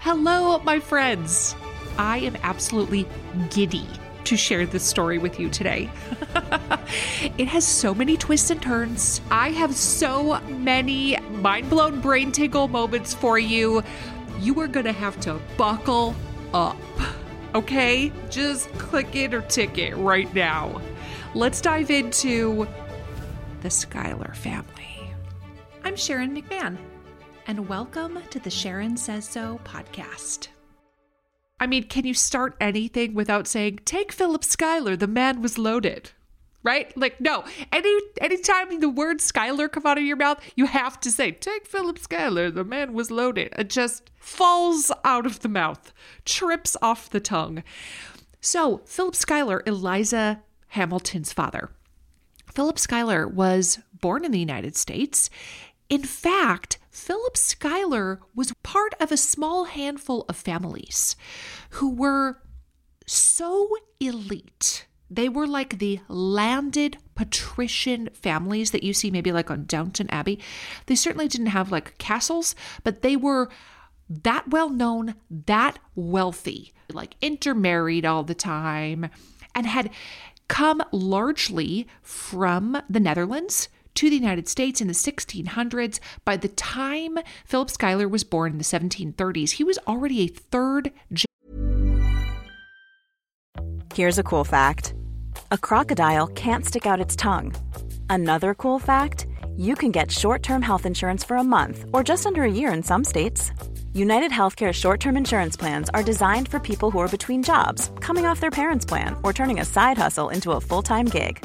Hello, my friends. I am absolutely giddy to share this story with you today. it has so many twists and turns. I have so many mind blown brain tickle moments for you. You are going to have to buckle up. Okay? Just click it or ticket right now. Let's dive into the Schuyler family. I'm Sharon McMahon, and welcome to the Sharon Says So podcast. I mean, can you start anything without saying, take Philip Schuyler, the man was loaded? Right? Like, no. Any anytime the word Schuyler come out of your mouth, you have to say, take Philip Schuyler, the man was loaded. It just falls out of the mouth, trips off the tongue. So, Philip Schuyler, Eliza Hamilton's father. Philip Schuyler was born in the United States. In fact, Philip Schuyler was part of a small handful of families who were so elite. They were like the landed patrician families that you see maybe like on Downton Abbey. They certainly didn't have like castles, but they were that well known, that wealthy, like intermarried all the time, and had come largely from the Netherlands to the United States in the 1600s. By the time Philip Schuyler was born in the 1730s, he was already a third. Here's a cool fact a crocodile can't stick out its tongue. Another cool fact you can get short term health insurance for a month or just under a year in some states. United Healthcare short term insurance plans are designed for people who are between jobs, coming off their parents' plan, or turning a side hustle into a full time gig.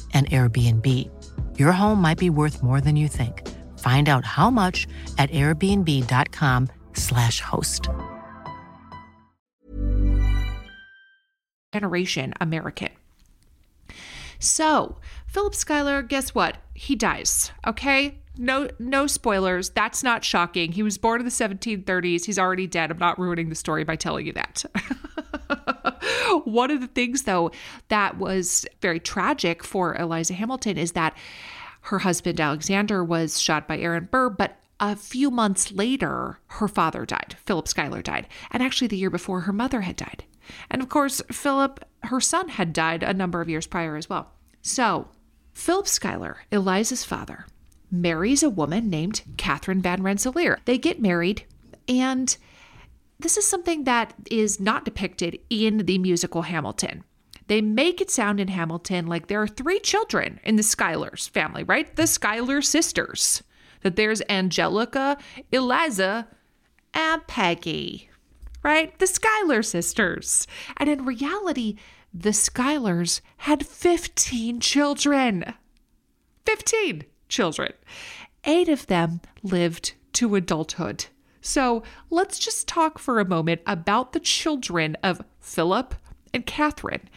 an Airbnb. Your home might be worth more than you think. Find out how much at airbnb.com/slash host. Generation American. So, Philip Schuyler, guess what? He dies. Okay? No no spoilers. That's not shocking. He was born in the 1730s. He's already dead. I'm not ruining the story by telling you that. One of the things, though, that was very tragic for Eliza Hamilton is that her husband, Alexander, was shot by Aaron Burr, but a few months later, her father died. Philip Schuyler died. And actually, the year before, her mother had died. And of course, Philip, her son, had died a number of years prior as well. So, Philip Schuyler, Eliza's father, marries a woman named Catherine Van Rensselaer. They get married, and this is something that is not depicted in the musical Hamilton. They make it sound in Hamilton like there are three children in the Schuylers family, right? The Schuyler sisters. That there's Angelica, Eliza, and Peggy, right? The Schuyler sisters. And in reality, the Schuylers had 15 children. 15 children. Eight of them lived to adulthood. So let's just talk for a moment about the children of Philip and Catherine.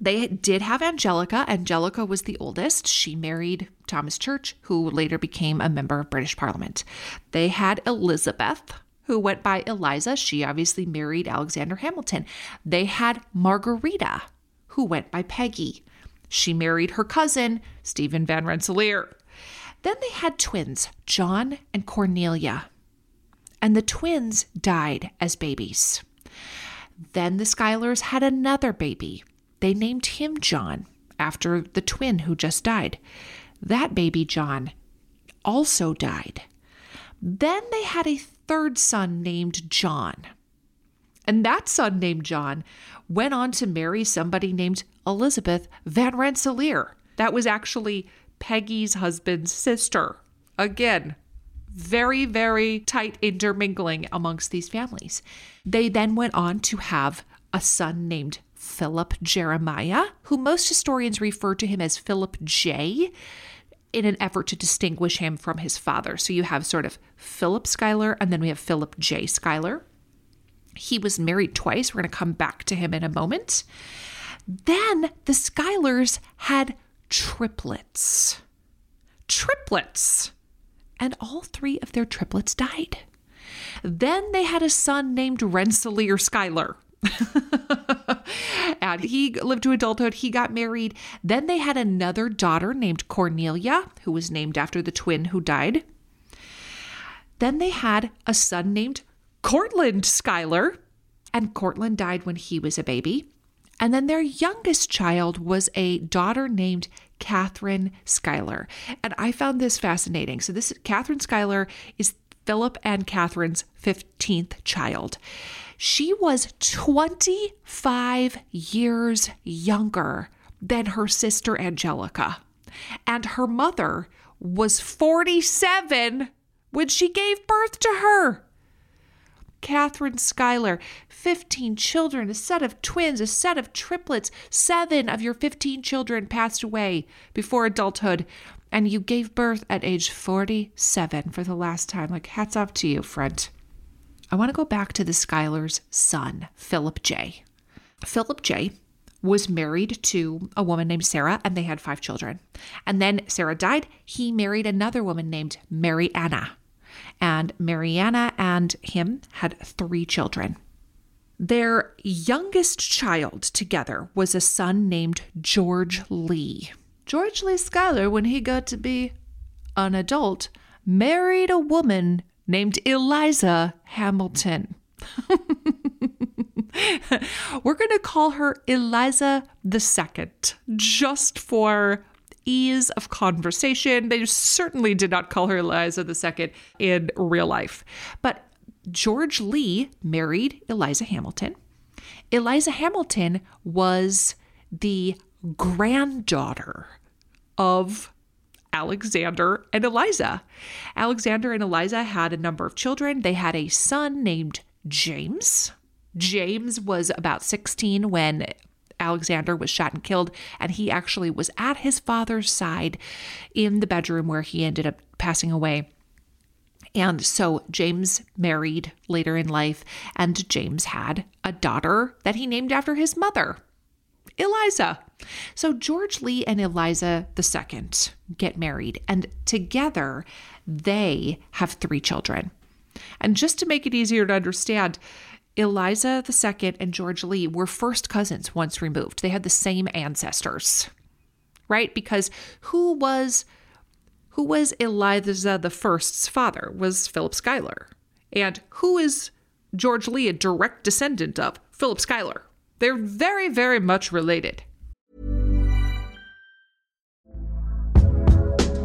They did have Angelica. Angelica was the oldest. She married Thomas Church, who later became a member of British Parliament. They had Elizabeth, who went by Eliza. She obviously married Alexander Hamilton. They had Margarita, who went by Peggy. She married her cousin, Stephen Van Rensselaer. Then they had twins, John and Cornelia and the twins died as babies. Then the Schuylers had another baby. They named him John after the twin who just died. That baby, John, also died. Then they had a third son named John. And that son named John went on to marry somebody named Elizabeth Van Rensselaer. That was actually Peggy's husband's sister. Again, very, very tight intermingling amongst these families. They then went on to have a son named Philip Jeremiah, who most historians refer to him as Philip J in an effort to distinguish him from his father. So you have sort of Philip Schuyler, and then we have Philip J. Schuyler. He was married twice. We're going to come back to him in a moment. Then the Schuylers had triplets. Triplets. And all three of their triplets died. Then they had a son named Rensselaer Schuyler. and he lived to adulthood. He got married. Then they had another daughter named Cornelia, who was named after the twin who died. Then they had a son named Cortland Schuyler, and Cortland died when he was a baby. And then their youngest child was a daughter named Catherine Schuyler. And I found this fascinating. So this Catherine Schuyler is Philip and Catherine's 15th child. She was 25 years younger than her sister Angelica. And her mother was 47 when she gave birth to her. Catherine Schuyler, 15 children, a set of twins, a set of triplets. Seven of your 15 children passed away before adulthood, and you gave birth at age 47 for the last time. Like, hats off to you, friend. I want to go back to the Schuyler's son, Philip J. Philip J was married to a woman named Sarah, and they had five children. And then Sarah died. He married another woman named Mary Anna and Mariana and him had three children. Their youngest child together was a son named George Lee. George Lee Schuyler, when he got to be an adult, married a woman named Eliza Hamilton. We're going to call her Eliza the Second, just for ease of conversation. They certainly did not call her Eliza II in real life. But George Lee married Eliza Hamilton. Eliza Hamilton was the granddaughter of Alexander and Eliza. Alexander and Eliza had a number of children. They had a son named James. James was about 16 when Alexander was shot and killed, and he actually was at his father's side in the bedroom where he ended up passing away. And so James married later in life, and James had a daughter that he named after his mother, Eliza. So George Lee and Eliza II get married, and together they have three children. And just to make it easier to understand, Eliza II and George Lee were first cousins once removed. They had the same ancestors, right? Because who was who was Eliza First's father was Philip Schuyler, and who is George Lee a direct descendant of? Philip Schuyler. They're very, very much related.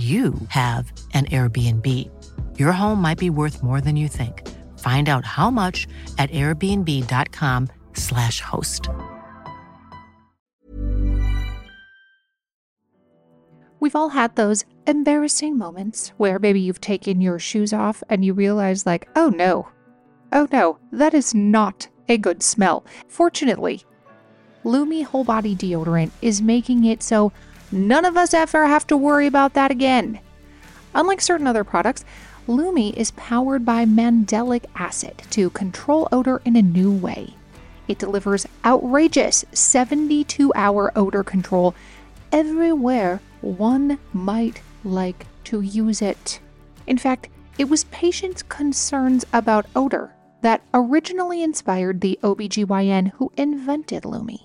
you have an Airbnb. Your home might be worth more than you think. Find out how much at airbnb.com/slash host. We've all had those embarrassing moments where maybe you've taken your shoes off and you realize, like, oh no, oh no, that is not a good smell. Fortunately, Lume Whole Body Deodorant is making it so None of us ever have to worry about that again. Unlike certain other products, Lume is powered by mandelic acid to control odor in a new way. It delivers outrageous 72 hour odor control everywhere one might like to use it. In fact, it was patients' concerns about odor that originally inspired the OBGYN who invented Lume.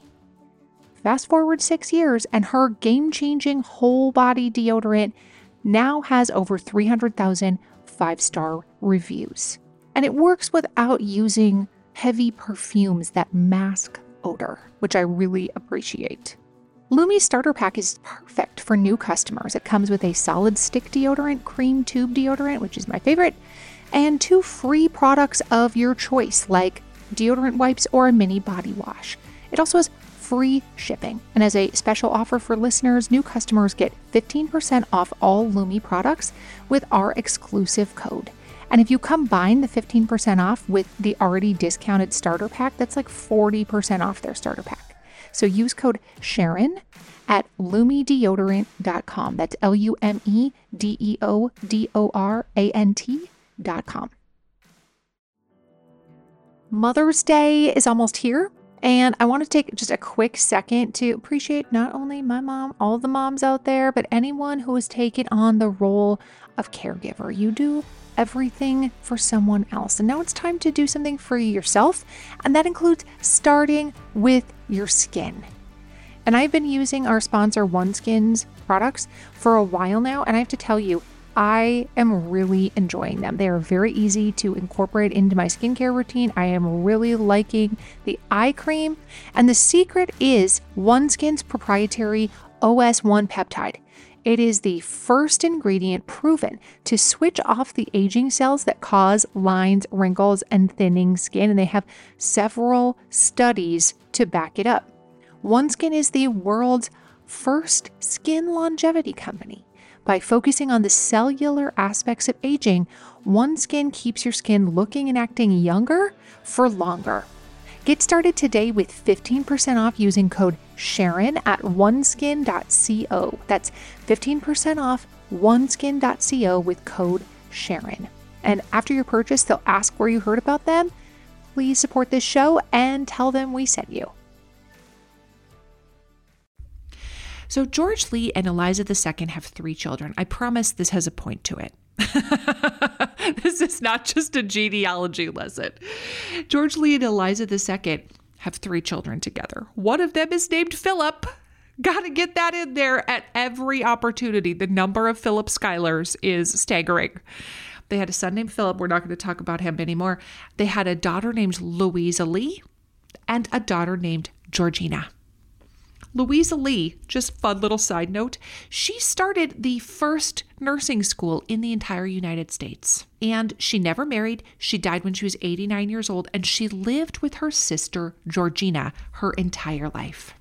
Fast forward six years, and her game changing whole body deodorant now has over 300,000 five star reviews. And it works without using heavy perfumes that mask odor, which I really appreciate. Lume Starter Pack is perfect for new customers. It comes with a solid stick deodorant, cream tube deodorant, which is my favorite, and two free products of your choice, like deodorant wipes or a mini body wash. It also has free shipping. And as a special offer for listeners, new customers get 15% off all Lume products with our exclusive code. And if you combine the 15% off with the already discounted starter pack, that's like 40% off their starter pack. So use code Sharon at lumedeodorant.com. That's L U M E D E O D O R A N T.com. Mother's Day is almost here. And I want to take just a quick second to appreciate not only my mom, all the moms out there, but anyone who has taken on the role of caregiver. You do everything for someone else. And now it's time to do something for yourself. And that includes starting with your skin. And I've been using our sponsor OneSkin's products for a while now. And I have to tell you, I am really enjoying them. They are very easy to incorporate into my skincare routine. I am really liking the eye cream. And the secret is OneSkin's proprietary OS1 peptide. It is the first ingredient proven to switch off the aging cells that cause lines, wrinkles, and thinning skin, and they have several studies to back it up. OneSkin is the world's first skin longevity company. By focusing on the cellular aspects of aging, OneSkin keeps your skin looking and acting younger for longer. Get started today with 15% off using code Sharon at oneskin.co. That's 15% off oneskin.co with code Sharon. And after your purchase, they'll ask where you heard about them. Please support this show and tell them we sent you. So, George Lee and Eliza II have three children. I promise this has a point to it. this is not just a genealogy lesson. George Lee and Eliza II have three children together. One of them is named Philip. Got to get that in there at every opportunity. The number of Philip Schuylers is staggering. They had a son named Philip. We're not going to talk about him anymore. They had a daughter named Louisa Lee and a daughter named Georgina. Louisa Lee, just fun little side note, she started the first nursing school in the entire United States. And she never married. She died when she was 89 years old, and she lived with her sister, Georgina, her entire life.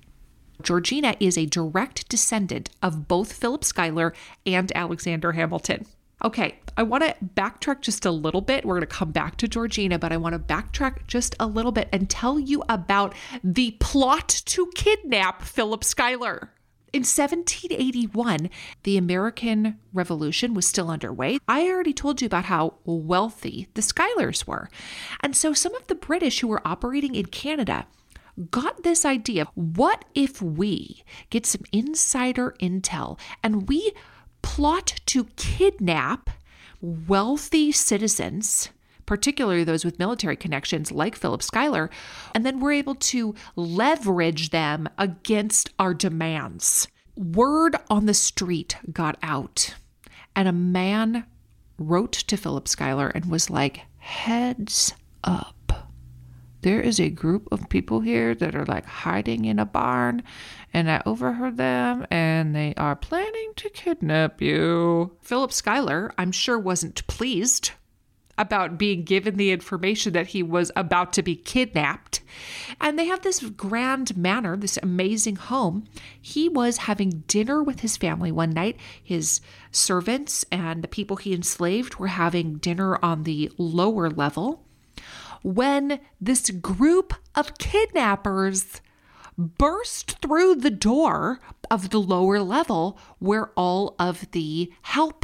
Georgina is a direct descendant of both Philip Schuyler and Alexander Hamilton. Okay, I want to backtrack just a little bit. We're going to come back to Georgina, but I want to backtrack just a little bit and tell you about the plot to kidnap Philip Schuyler. In 1781, the American Revolution was still underway. I already told you about how wealthy the Schuylers were. And so some of the British who were operating in Canada got this idea what if we get some insider intel and we plot to kidnap wealthy citizens, particularly those with military connections like Philip Schuyler, and then we're able to leverage them against our demands. Word on the street got out, and a man wrote to Philip Schuyler and was like, Heads up there is a group of people here that are like hiding in a barn, and I overheard them, and they are planning to kidnap you. Philip Schuyler, I'm sure, wasn't pleased about being given the information that he was about to be kidnapped. And they have this grand manor, this amazing home. He was having dinner with his family one night. His servants and the people he enslaved were having dinner on the lower level when this group of kidnappers burst through the door of the lower level where all of the help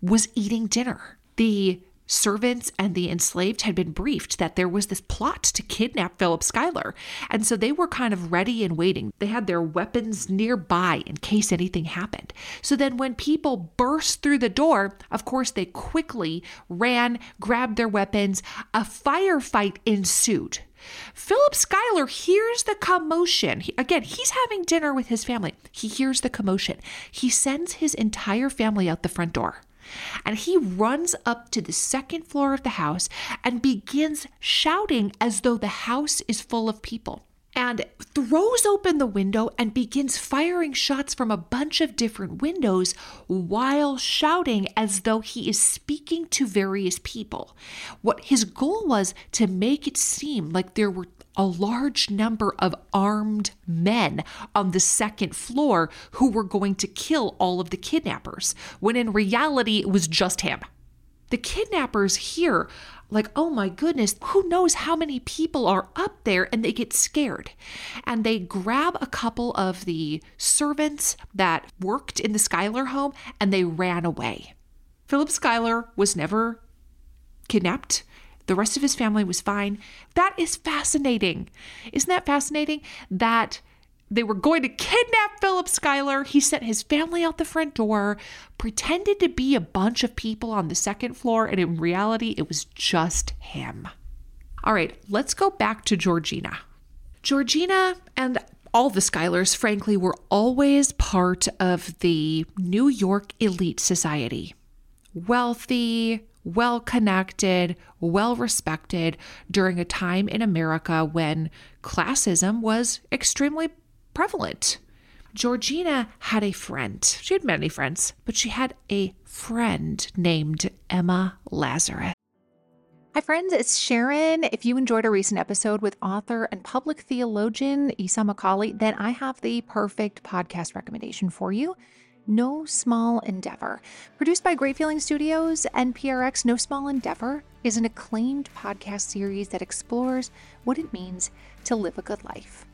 was eating dinner. The servants and the enslaved had been briefed that there was this plot to kidnap Philip Schuyler. And so they were kind of ready and waiting. They had their weapons nearby in case anything happened. So then when people burst through the door, of course, they quickly ran, grabbed their weapons. A firefight ensued. Philip Schuyler hears the commotion. He, again, he's having dinner with his family. He hears the commotion. He sends his entire family out the front door. And he runs up to the second floor of the house and begins shouting as though the house is full of people and throws open the window and begins firing shots from a bunch of different windows while shouting as though he is speaking to various people. What his goal was to make it seem like there were a large number of armed men on the second floor who were going to kill all of the kidnappers, when in reality it was just him. The kidnappers hear, like, oh my goodness, who knows how many people are up there, and they get scared. And they grab a couple of the servants that worked in the Schuyler home and they ran away. Philip Schuyler was never kidnapped. The rest of his family was fine. That is fascinating. Isn't that fascinating? That they were going to kidnap Philip Schuyler. He sent his family out the front door, pretended to be a bunch of people on the second floor, and in reality, it was just him. All right, let's go back to Georgina. Georgina and all the Schuylers, frankly, were always part of the New York elite society. Wealthy, well connected, well respected during a time in America when classism was extremely prevalent. Georgina had a friend. She had many friends, but she had a friend named Emma Lazarus. Hi, friends, it's Sharon. If you enjoyed a recent episode with author and public theologian Esau McCaulley, then I have the perfect podcast recommendation for you. No Small Endeavor. Produced by Great Feeling Studios and PRX, No Small Endeavor is an acclaimed podcast series that explores what it means to live a good life.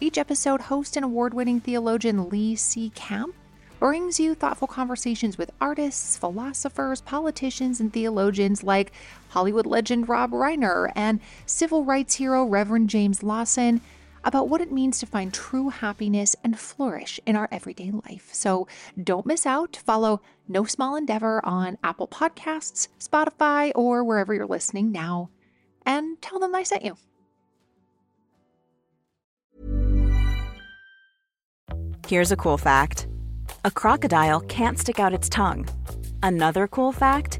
Each episode, host and award winning theologian Lee C. Camp brings you thoughtful conversations with artists, philosophers, politicians, and theologians like Hollywood legend Rob Reiner and civil rights hero Reverend James Lawson about what it means to find true happiness and flourish in our everyday life. So don't miss out. Follow No Small Endeavor on Apple Podcasts, Spotify, or wherever you're listening now, and tell them I sent you. Here's a cool fact a crocodile can't stick out its tongue. Another cool fact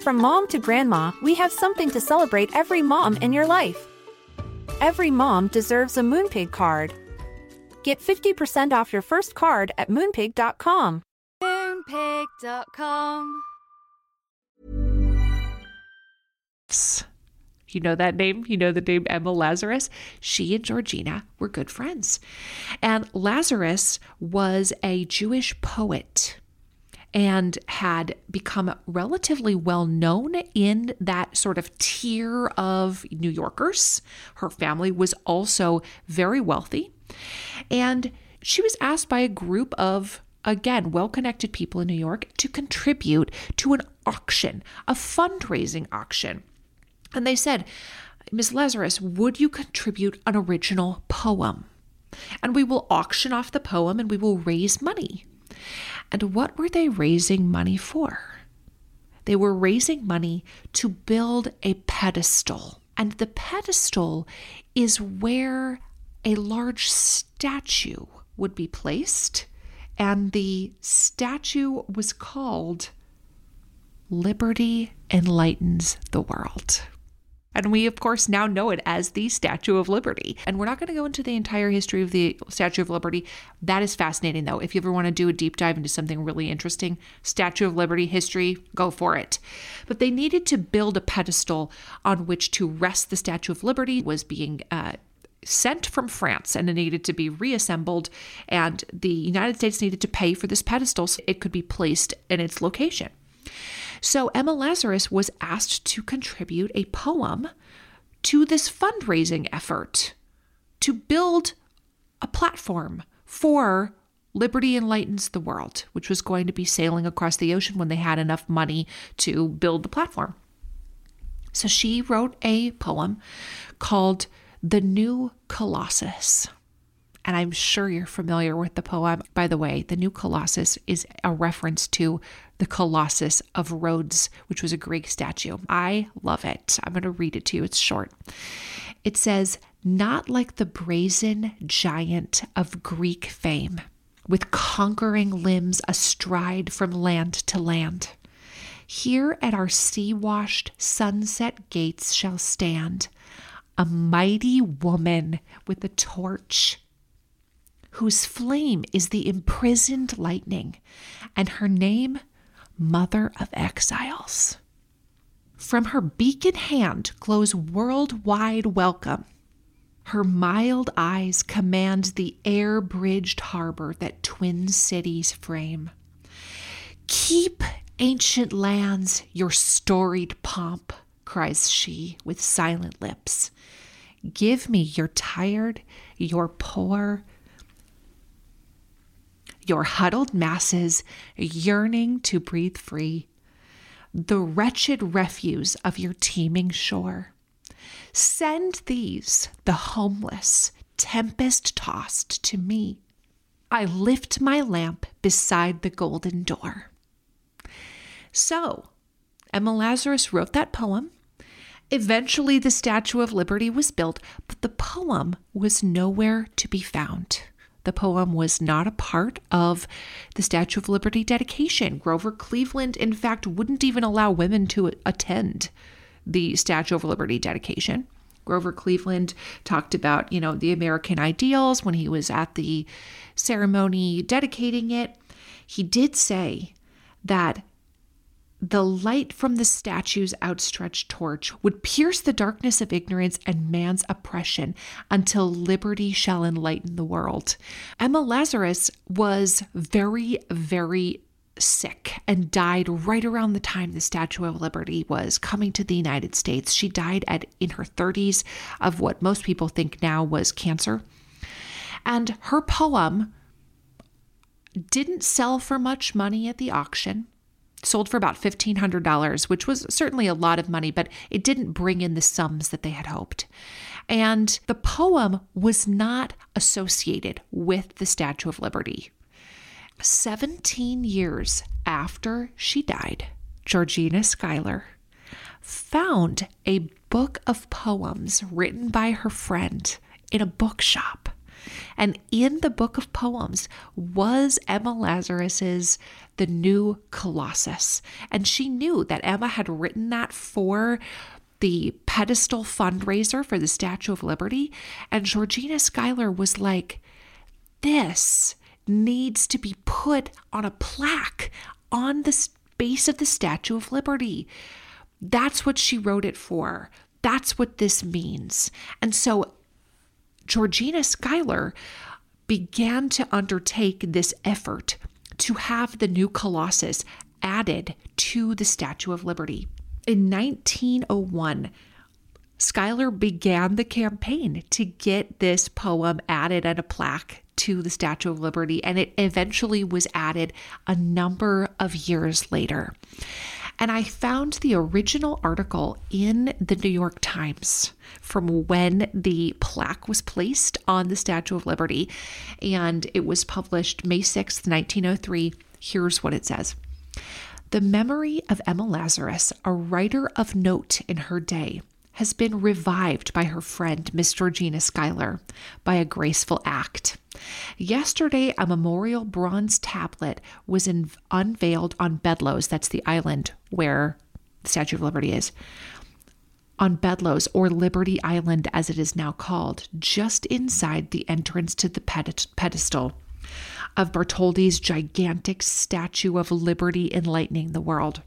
From mom to grandma, we have something to celebrate every mom in your life. Every mom deserves a Moonpig card. Get 50% off your first card at moonpig.com. Moonpig.com. You know that name? You know the name Emma Lazarus? She and Georgina were good friends. And Lazarus was a Jewish poet and had become relatively well known in that sort of tier of New Yorkers. Her family was also very wealthy. And she was asked by a group of again, well connected people in New York to contribute to an auction, a fundraising auction. And they said, Ms. Lazarus, would you contribute an original poem? And we will auction off the poem and we will raise money. And what were they raising money for? They were raising money to build a pedestal. And the pedestal is where a large statue would be placed. And the statue was called Liberty Enlightens the World. And we, of course, now know it as the Statue of Liberty. And we're not going to go into the entire history of the Statue of Liberty. That is fascinating, though. If you ever want to do a deep dive into something really interesting, Statue of Liberty history, go for it. But they needed to build a pedestal on which to rest the Statue of Liberty, was being uh, sent from France and it needed to be reassembled. And the United States needed to pay for this pedestal so it could be placed in its location. So Emma Lazarus was asked to contribute a poem to this fundraising effort to build a platform for Liberty Enlightens the World, which was going to be sailing across the ocean when they had enough money to build the platform. So she wrote a poem called The New Colossus. And I'm sure you're familiar with the poem. By the way, the New Colossus is a reference to the Colossus of Rhodes, which was a Greek statue. I love it. I'm going to read it to you. It's short. It says, Not like the brazen giant of Greek fame, with conquering limbs astride from land to land. Here at our sea washed sunset gates shall stand a mighty woman with a torch whose flame is the imprisoned lightning, and her name, Mother of Exiles. From her beacon hand glows worldwide welcome. Her mild eyes command the air bridged harbor that twin cities frame. Keep, ancient lands, your storied pomp, cries she with silent lips. Give me your tired, your poor, your huddled masses yearning to breathe free, the wretched refuse of your teeming shore. Send these, the homeless, tempest tossed, to me. I lift my lamp beside the golden door. So, Emma Lazarus wrote that poem. Eventually, the Statue of Liberty was built, but the poem was nowhere to be found. The poem was not a part of the Statue of Liberty dedication. Grover Cleveland, in fact, wouldn't even allow women to attend the Statue of Liberty dedication. Grover Cleveland talked about, you know, the American ideals when he was at the ceremony dedicating it. He did say that the light from the statue's outstretched torch would pierce the darkness of ignorance and man's oppression until liberty shall enlighten the world. Emma Lazarus was very, very sick and died right around the time the Statue of Liberty was coming to the United States. She died at in her 30s of what most people think now was cancer. And her poem didn't sell for much money at the auction sold for about $1,500, which was certainly a lot of money, but it didn't bring in the sums that they had hoped. And the poem was not associated with the Statue of Liberty. 17 years after she died, Georgina Schuyler found a book of poems written by her friend in a bookshop. And in the book of poems was Emma Lazarus's The New Colossus. And she knew that Emma had written that for the pedestal fundraiser for the Statue of Liberty. And Georgina Schuyler was like, this needs to be put on a plaque on the base of the Statue of Liberty. That's what she wrote it for. That's what this means. And so Georgina Schuyler began to undertake this effort to have the new Colossus added to the Statue of Liberty. In 1901, Schuyler began the campaign to get this poem added at a plaque to the Statue of Liberty, and it eventually was added a number of years later. And I found the original article in the New York Times from when the plaque was placed on the Statue of Liberty, and it was published May 6th, 1903. Here's what it says. The memory of Emma Lazarus, a writer of note in her day, has been revived by her friend, Miss Georgina Schuyler, by a graceful act. Yesterday, a memorial bronze tablet was in, unveiled on Bedloe's, that's the island where the Statue of Liberty is, on Bedloe's, or Liberty Island as it is now called, just inside the entrance to the pedestal of Bartholdi's gigantic statue of liberty enlightening the world.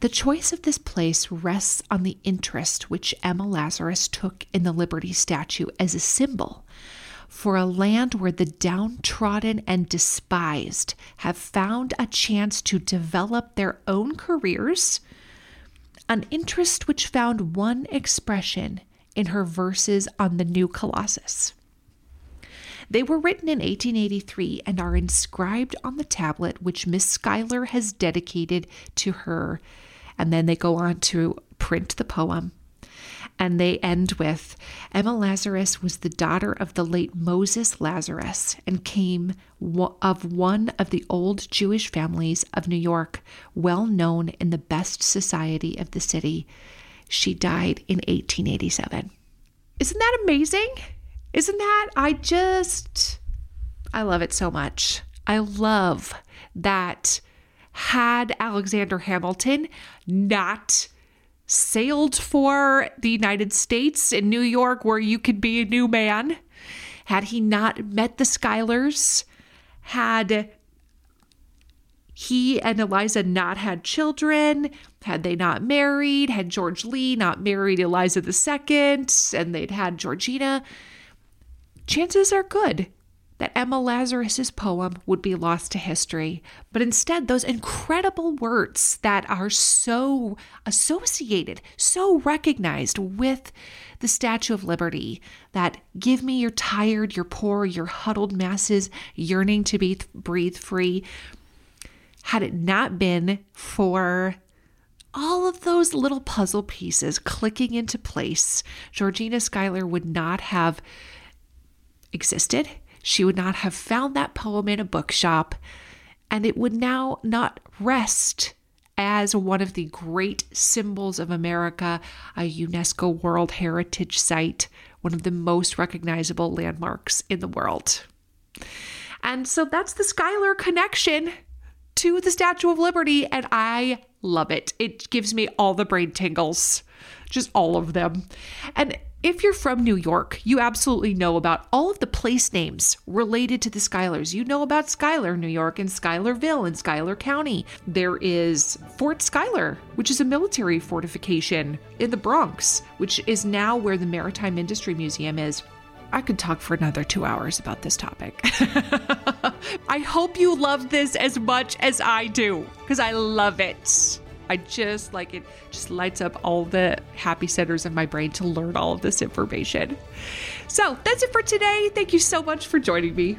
The choice of this place rests on the interest which Emma Lazarus took in the Liberty statue as a symbol for a land where the downtrodden and despised have found a chance to develop their own careers, an interest which found one expression in her verses on the new Colossus. They were written in 1883 and are inscribed on the tablet which Miss Schuyler has dedicated to her. And then they go on to print the poem. And they end with Emma Lazarus was the daughter of the late Moses Lazarus and came of one of the old Jewish families of New York, well known in the best society of the city. She died in 1887. Isn't that amazing? Isn't that? I just, I love it so much. I love that had Alexander Hamilton not sailed for the United States in New York, where you could be a new man, had he not met the Schuylers, had he and Eliza not had children, had they not married, had George Lee not married Eliza II, and they'd had Georgina, chances are good that Emma Lazarus's poem would be lost to history. But instead, those incredible words that are so associated, so recognized with the Statue of Liberty that give me your tired, your poor, your huddled masses yearning to be breathe free. Had it not been for all of those little puzzle pieces clicking into place, Georgina Schuyler would not have existed. She would not have found that poem in a bookshop, and it would now not rest as one of the great symbols of America, a UNESCO World Heritage Site, one of the most recognizable landmarks in the world. And so that's the Schuyler connection to the Statue of Liberty, and I love it. It gives me all the brain tingles, just all of them. And if you're from New York, you absolutely know about all of the place names related to the Schuylers. You know about Schuyler, New York, and Schuylerville in Schuyler County. There is Fort Schuyler, which is a military fortification in the Bronx, which is now where the Maritime Industry Museum is. I could talk for another two hours about this topic. I hope you love this as much as I do, because I love it. I just like it just lights up all the happy centers in my brain to learn all of this information. So that's it for today. Thank you so much for joining me.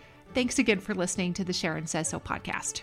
Thanks again for listening to the Sharon Says So podcast.